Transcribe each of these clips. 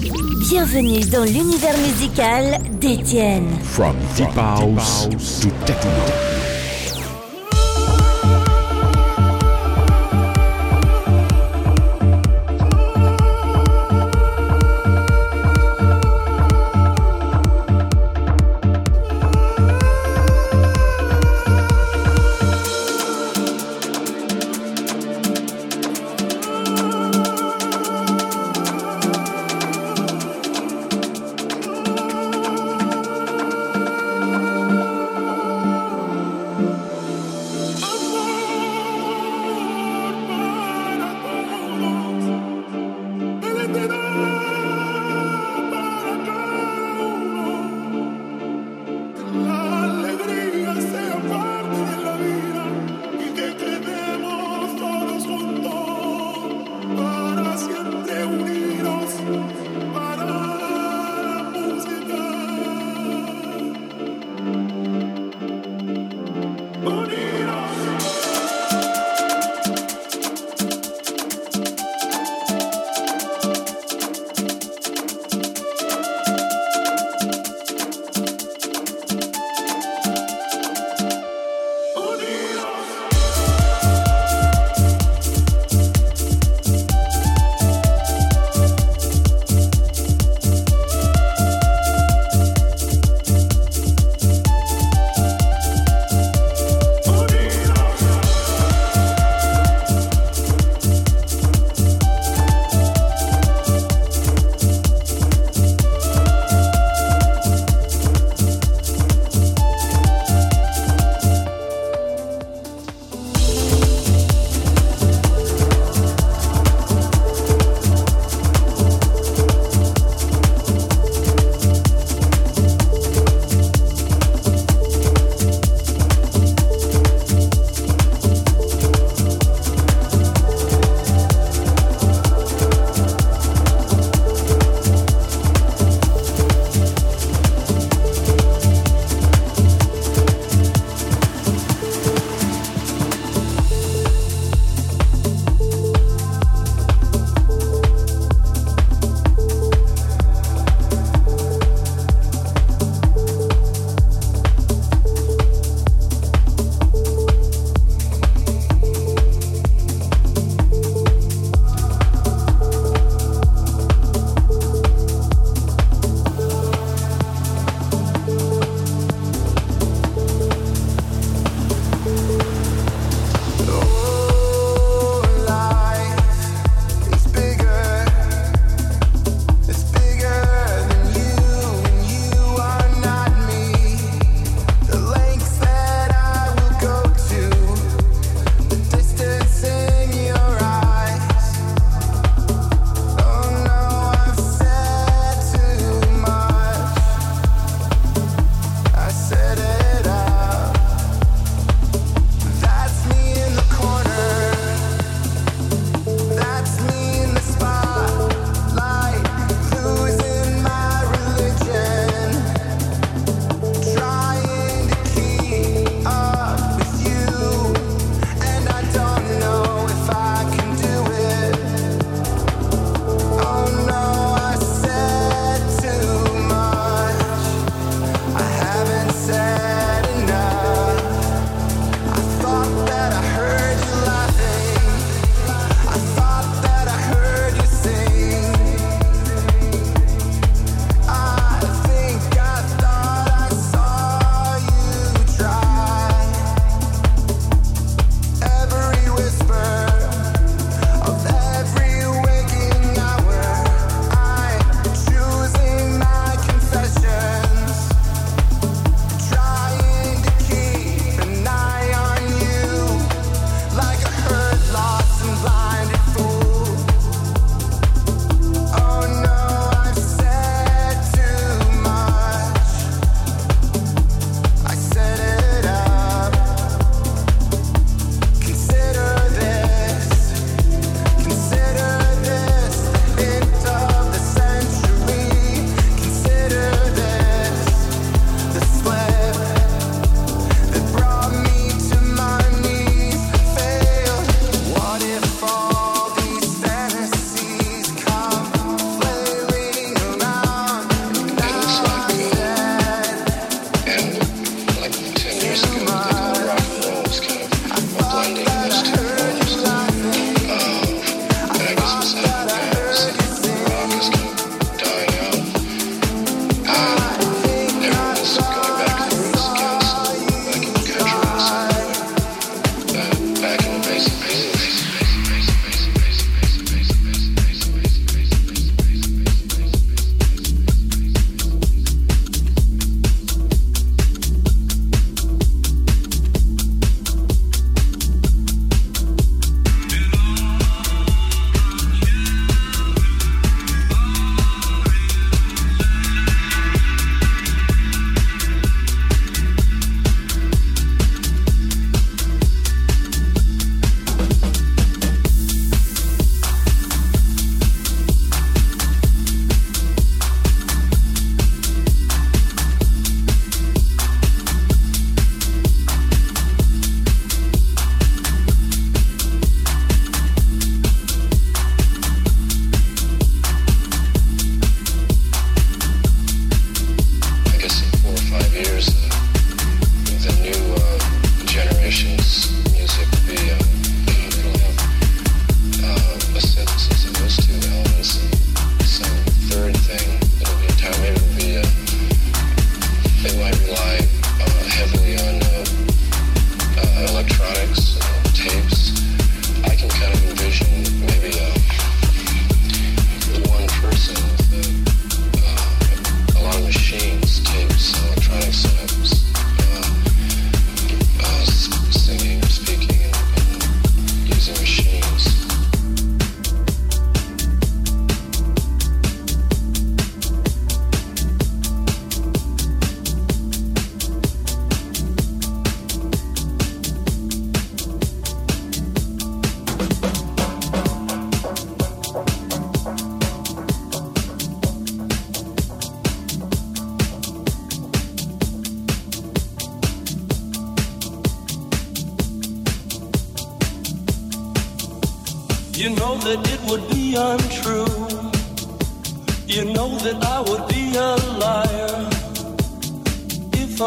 Bienvenue dans l'univers musical d'Étienne. From deep to techno.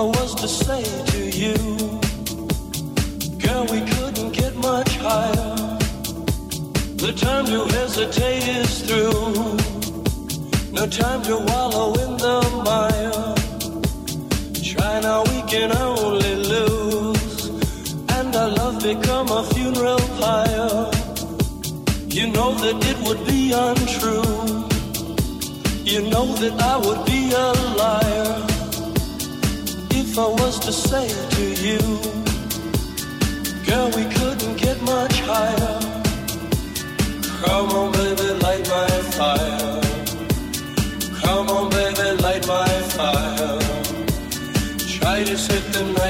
Was to say to you, Girl, we couldn't get much higher. The time to hesitate is through. No time to wallow in the mire. Try now, we can only lose. And our love become a funeral pyre. You know that it would be untrue. You know that I would be a liar if I was to say to you, Girl, we couldn't get much higher. Come on, baby, light my fire. Come on, baby, light my fire. Try to set the night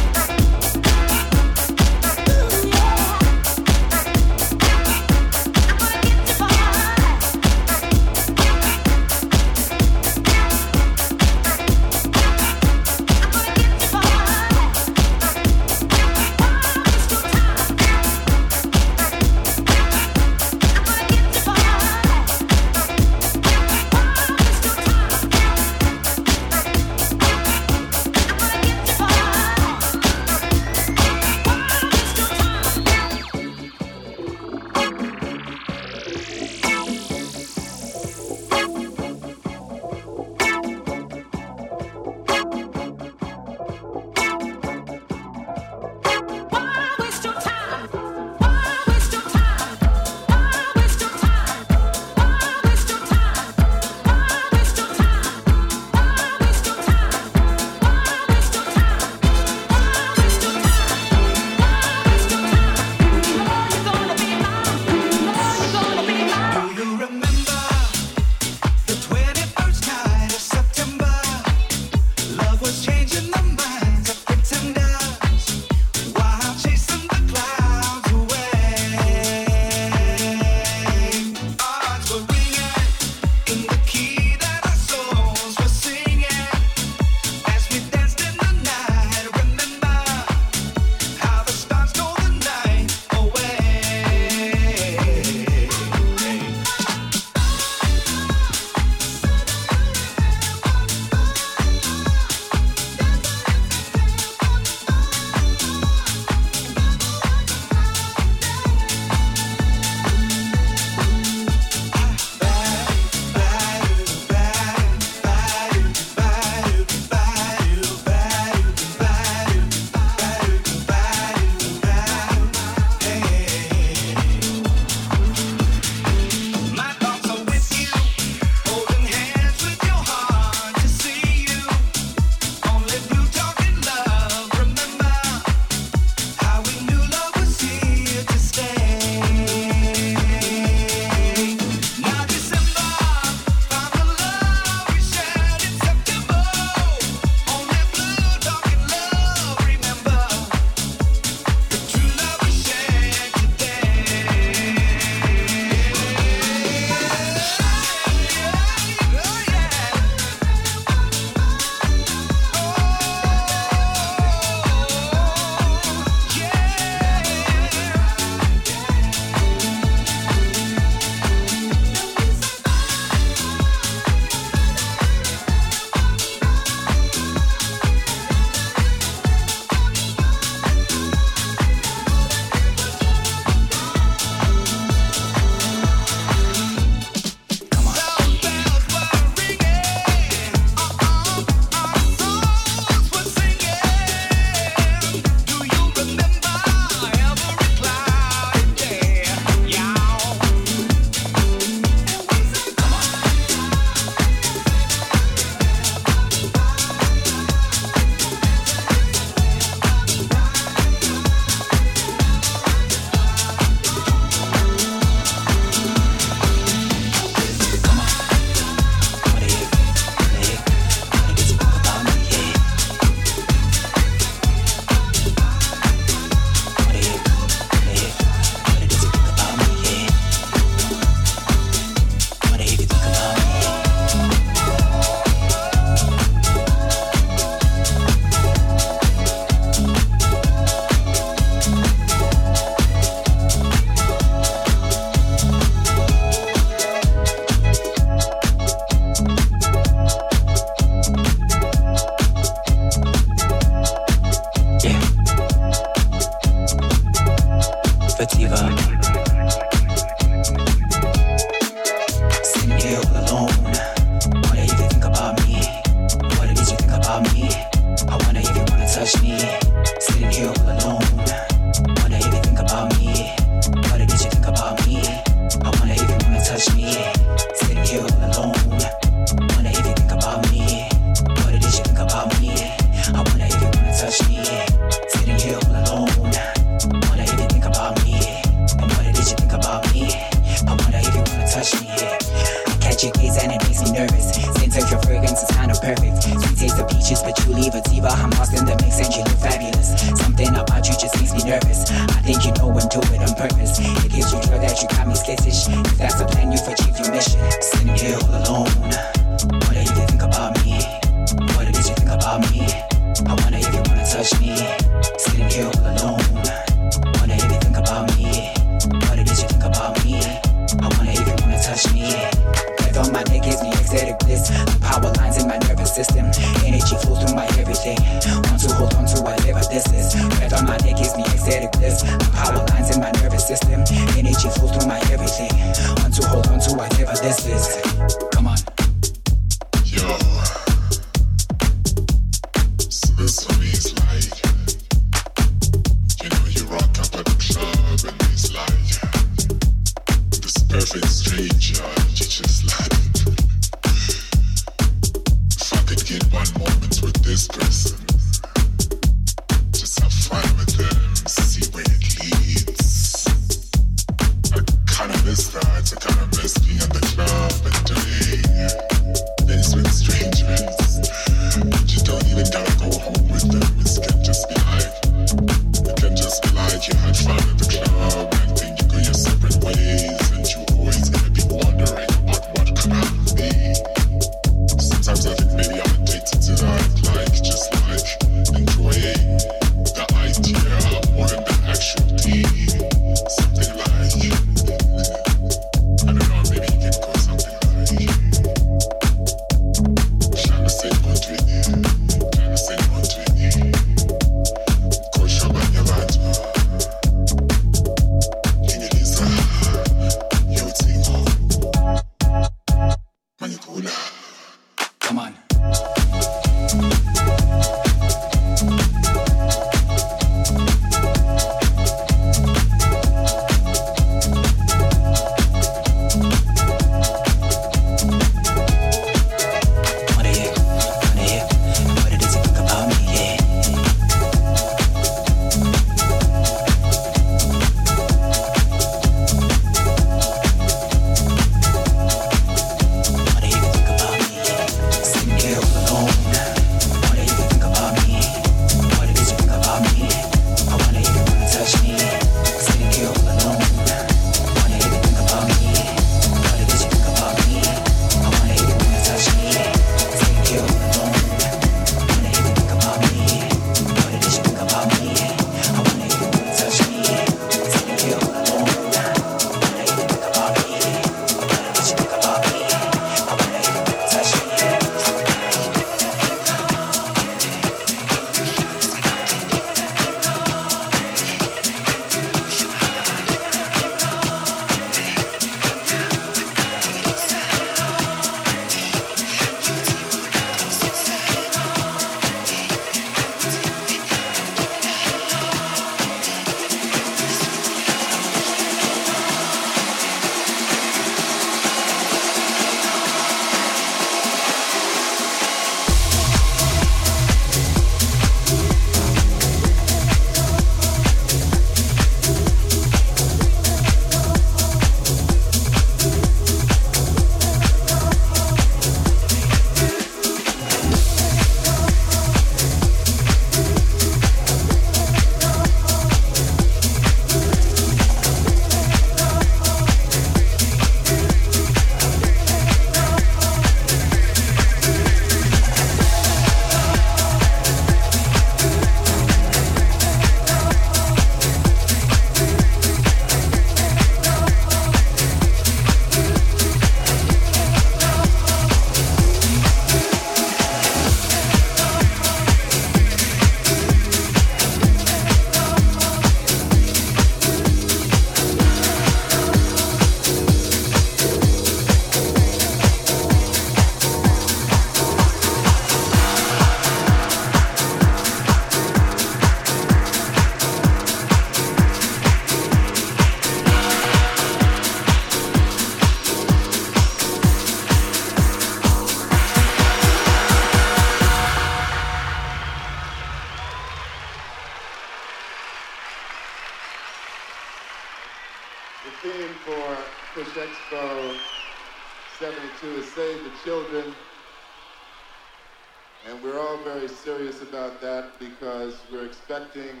very serious about that because we're expecting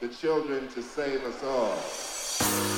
the children to save us all.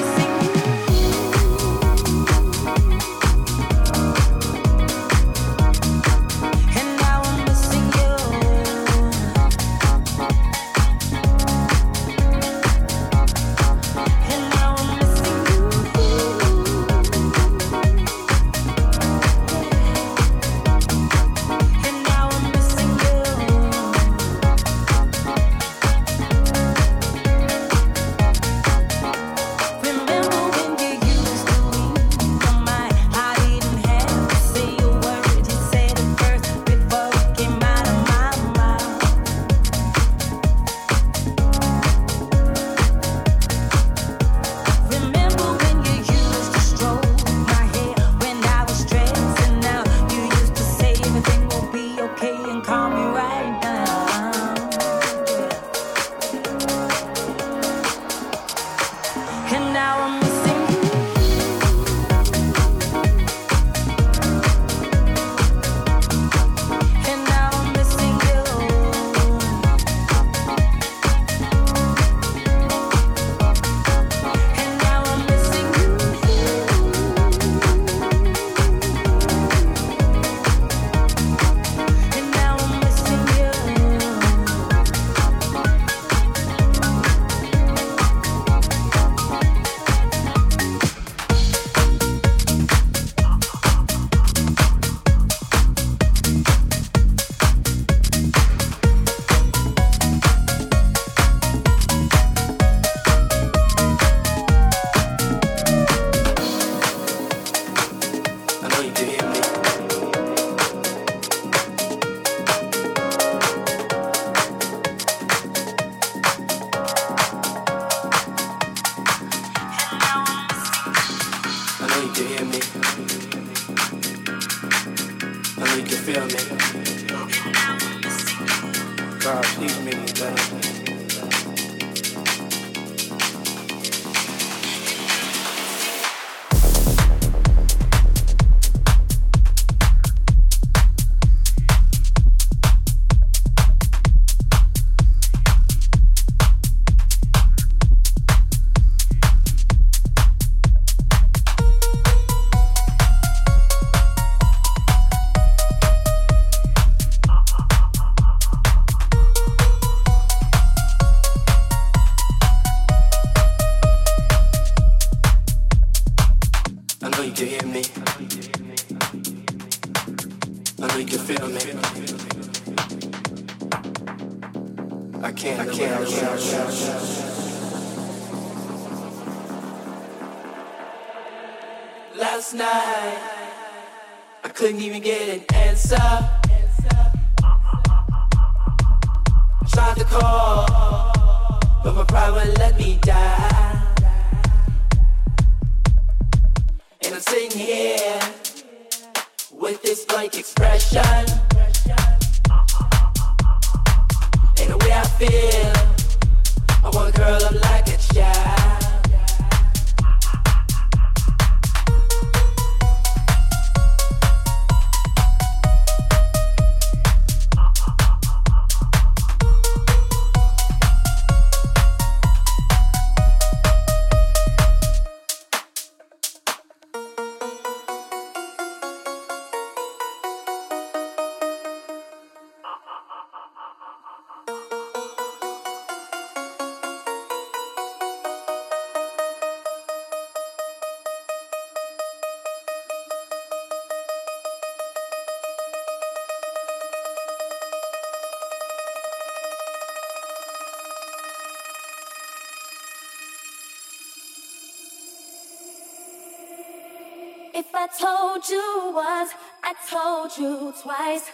you twice.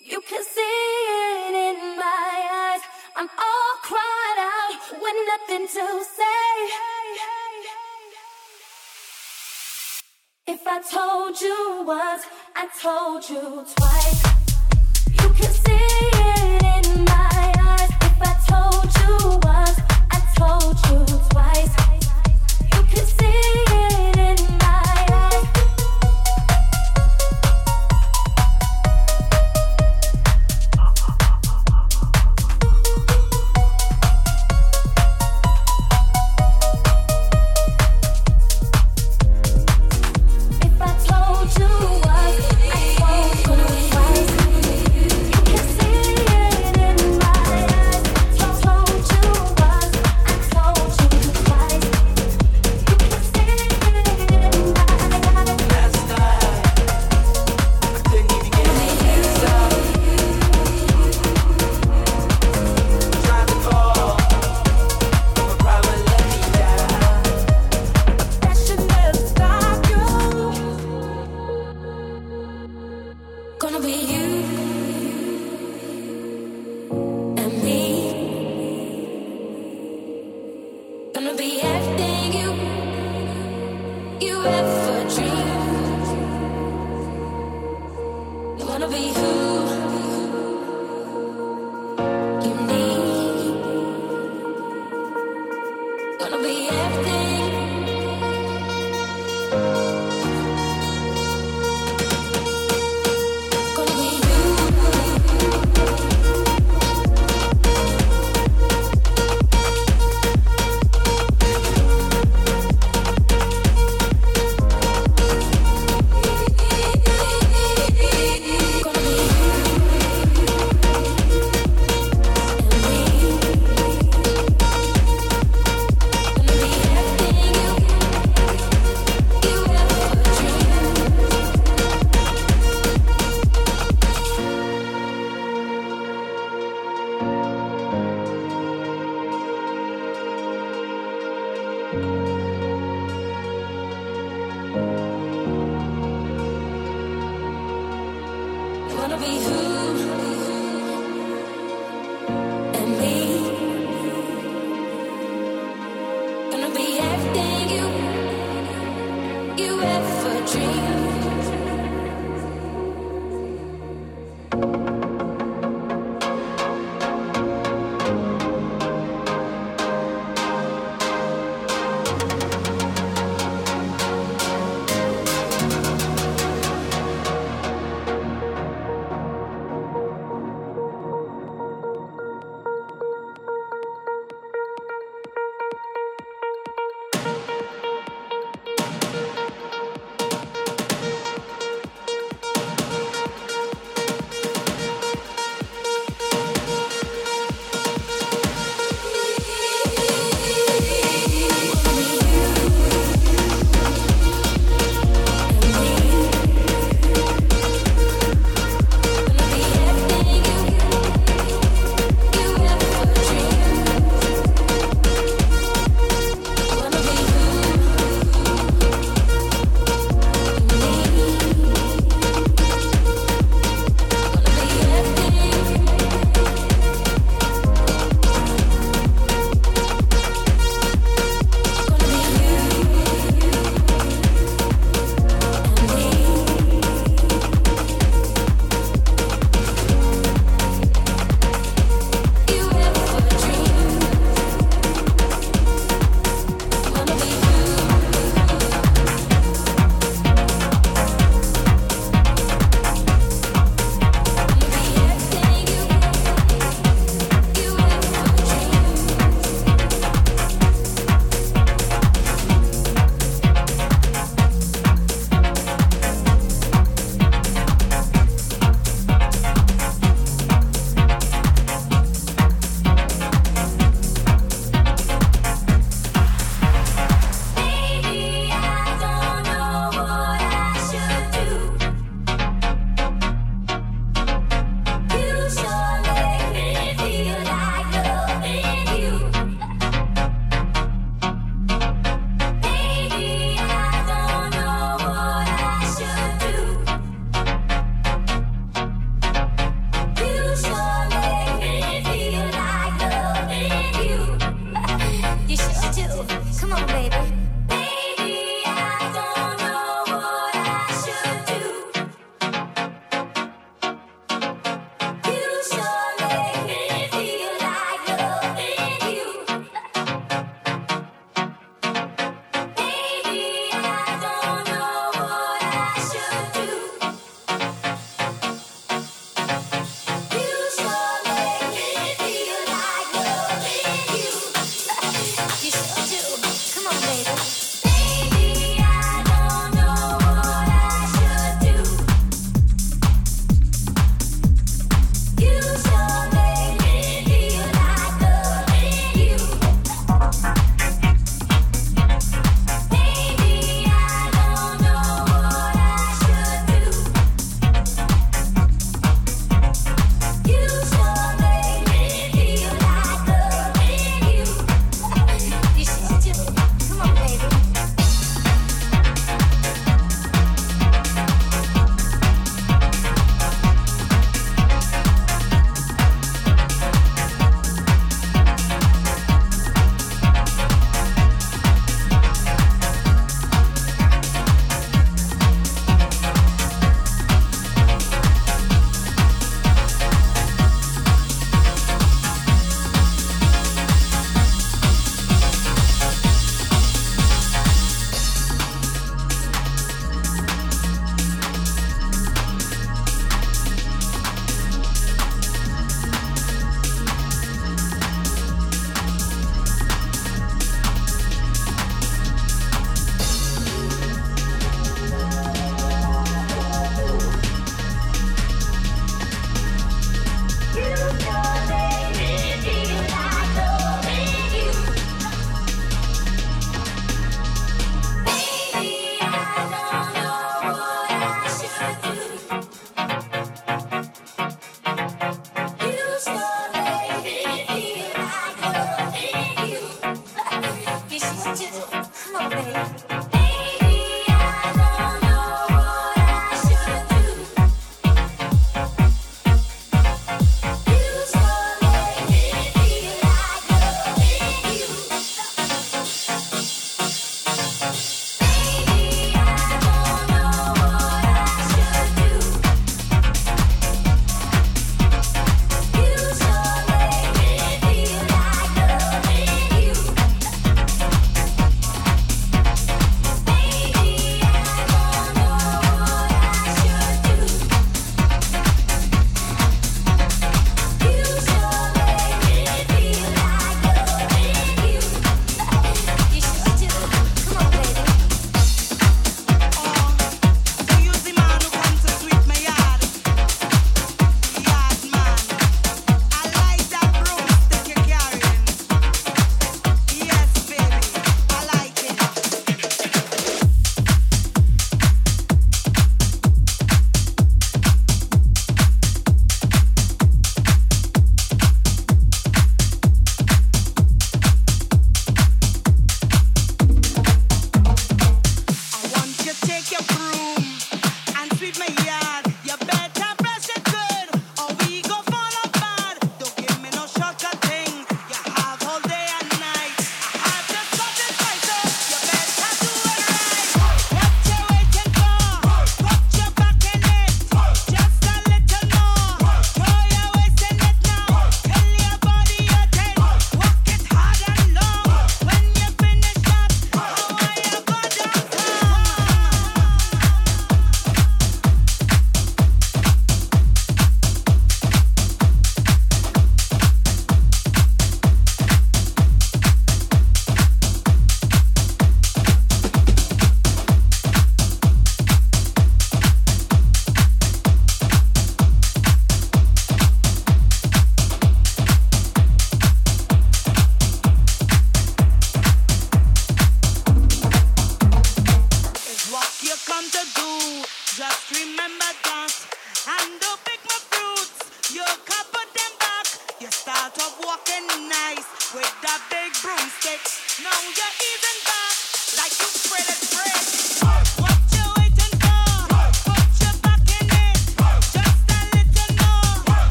You can see it in my eyes. I'm all cried out with nothing to say. If I told you once, I told you twice. You can see it in my eyes. If I told you once, I told you twice. You can see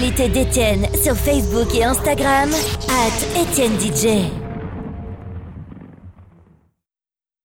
l'actualité d'Étienne sur Facebook et Instagram, at Étienne DJ.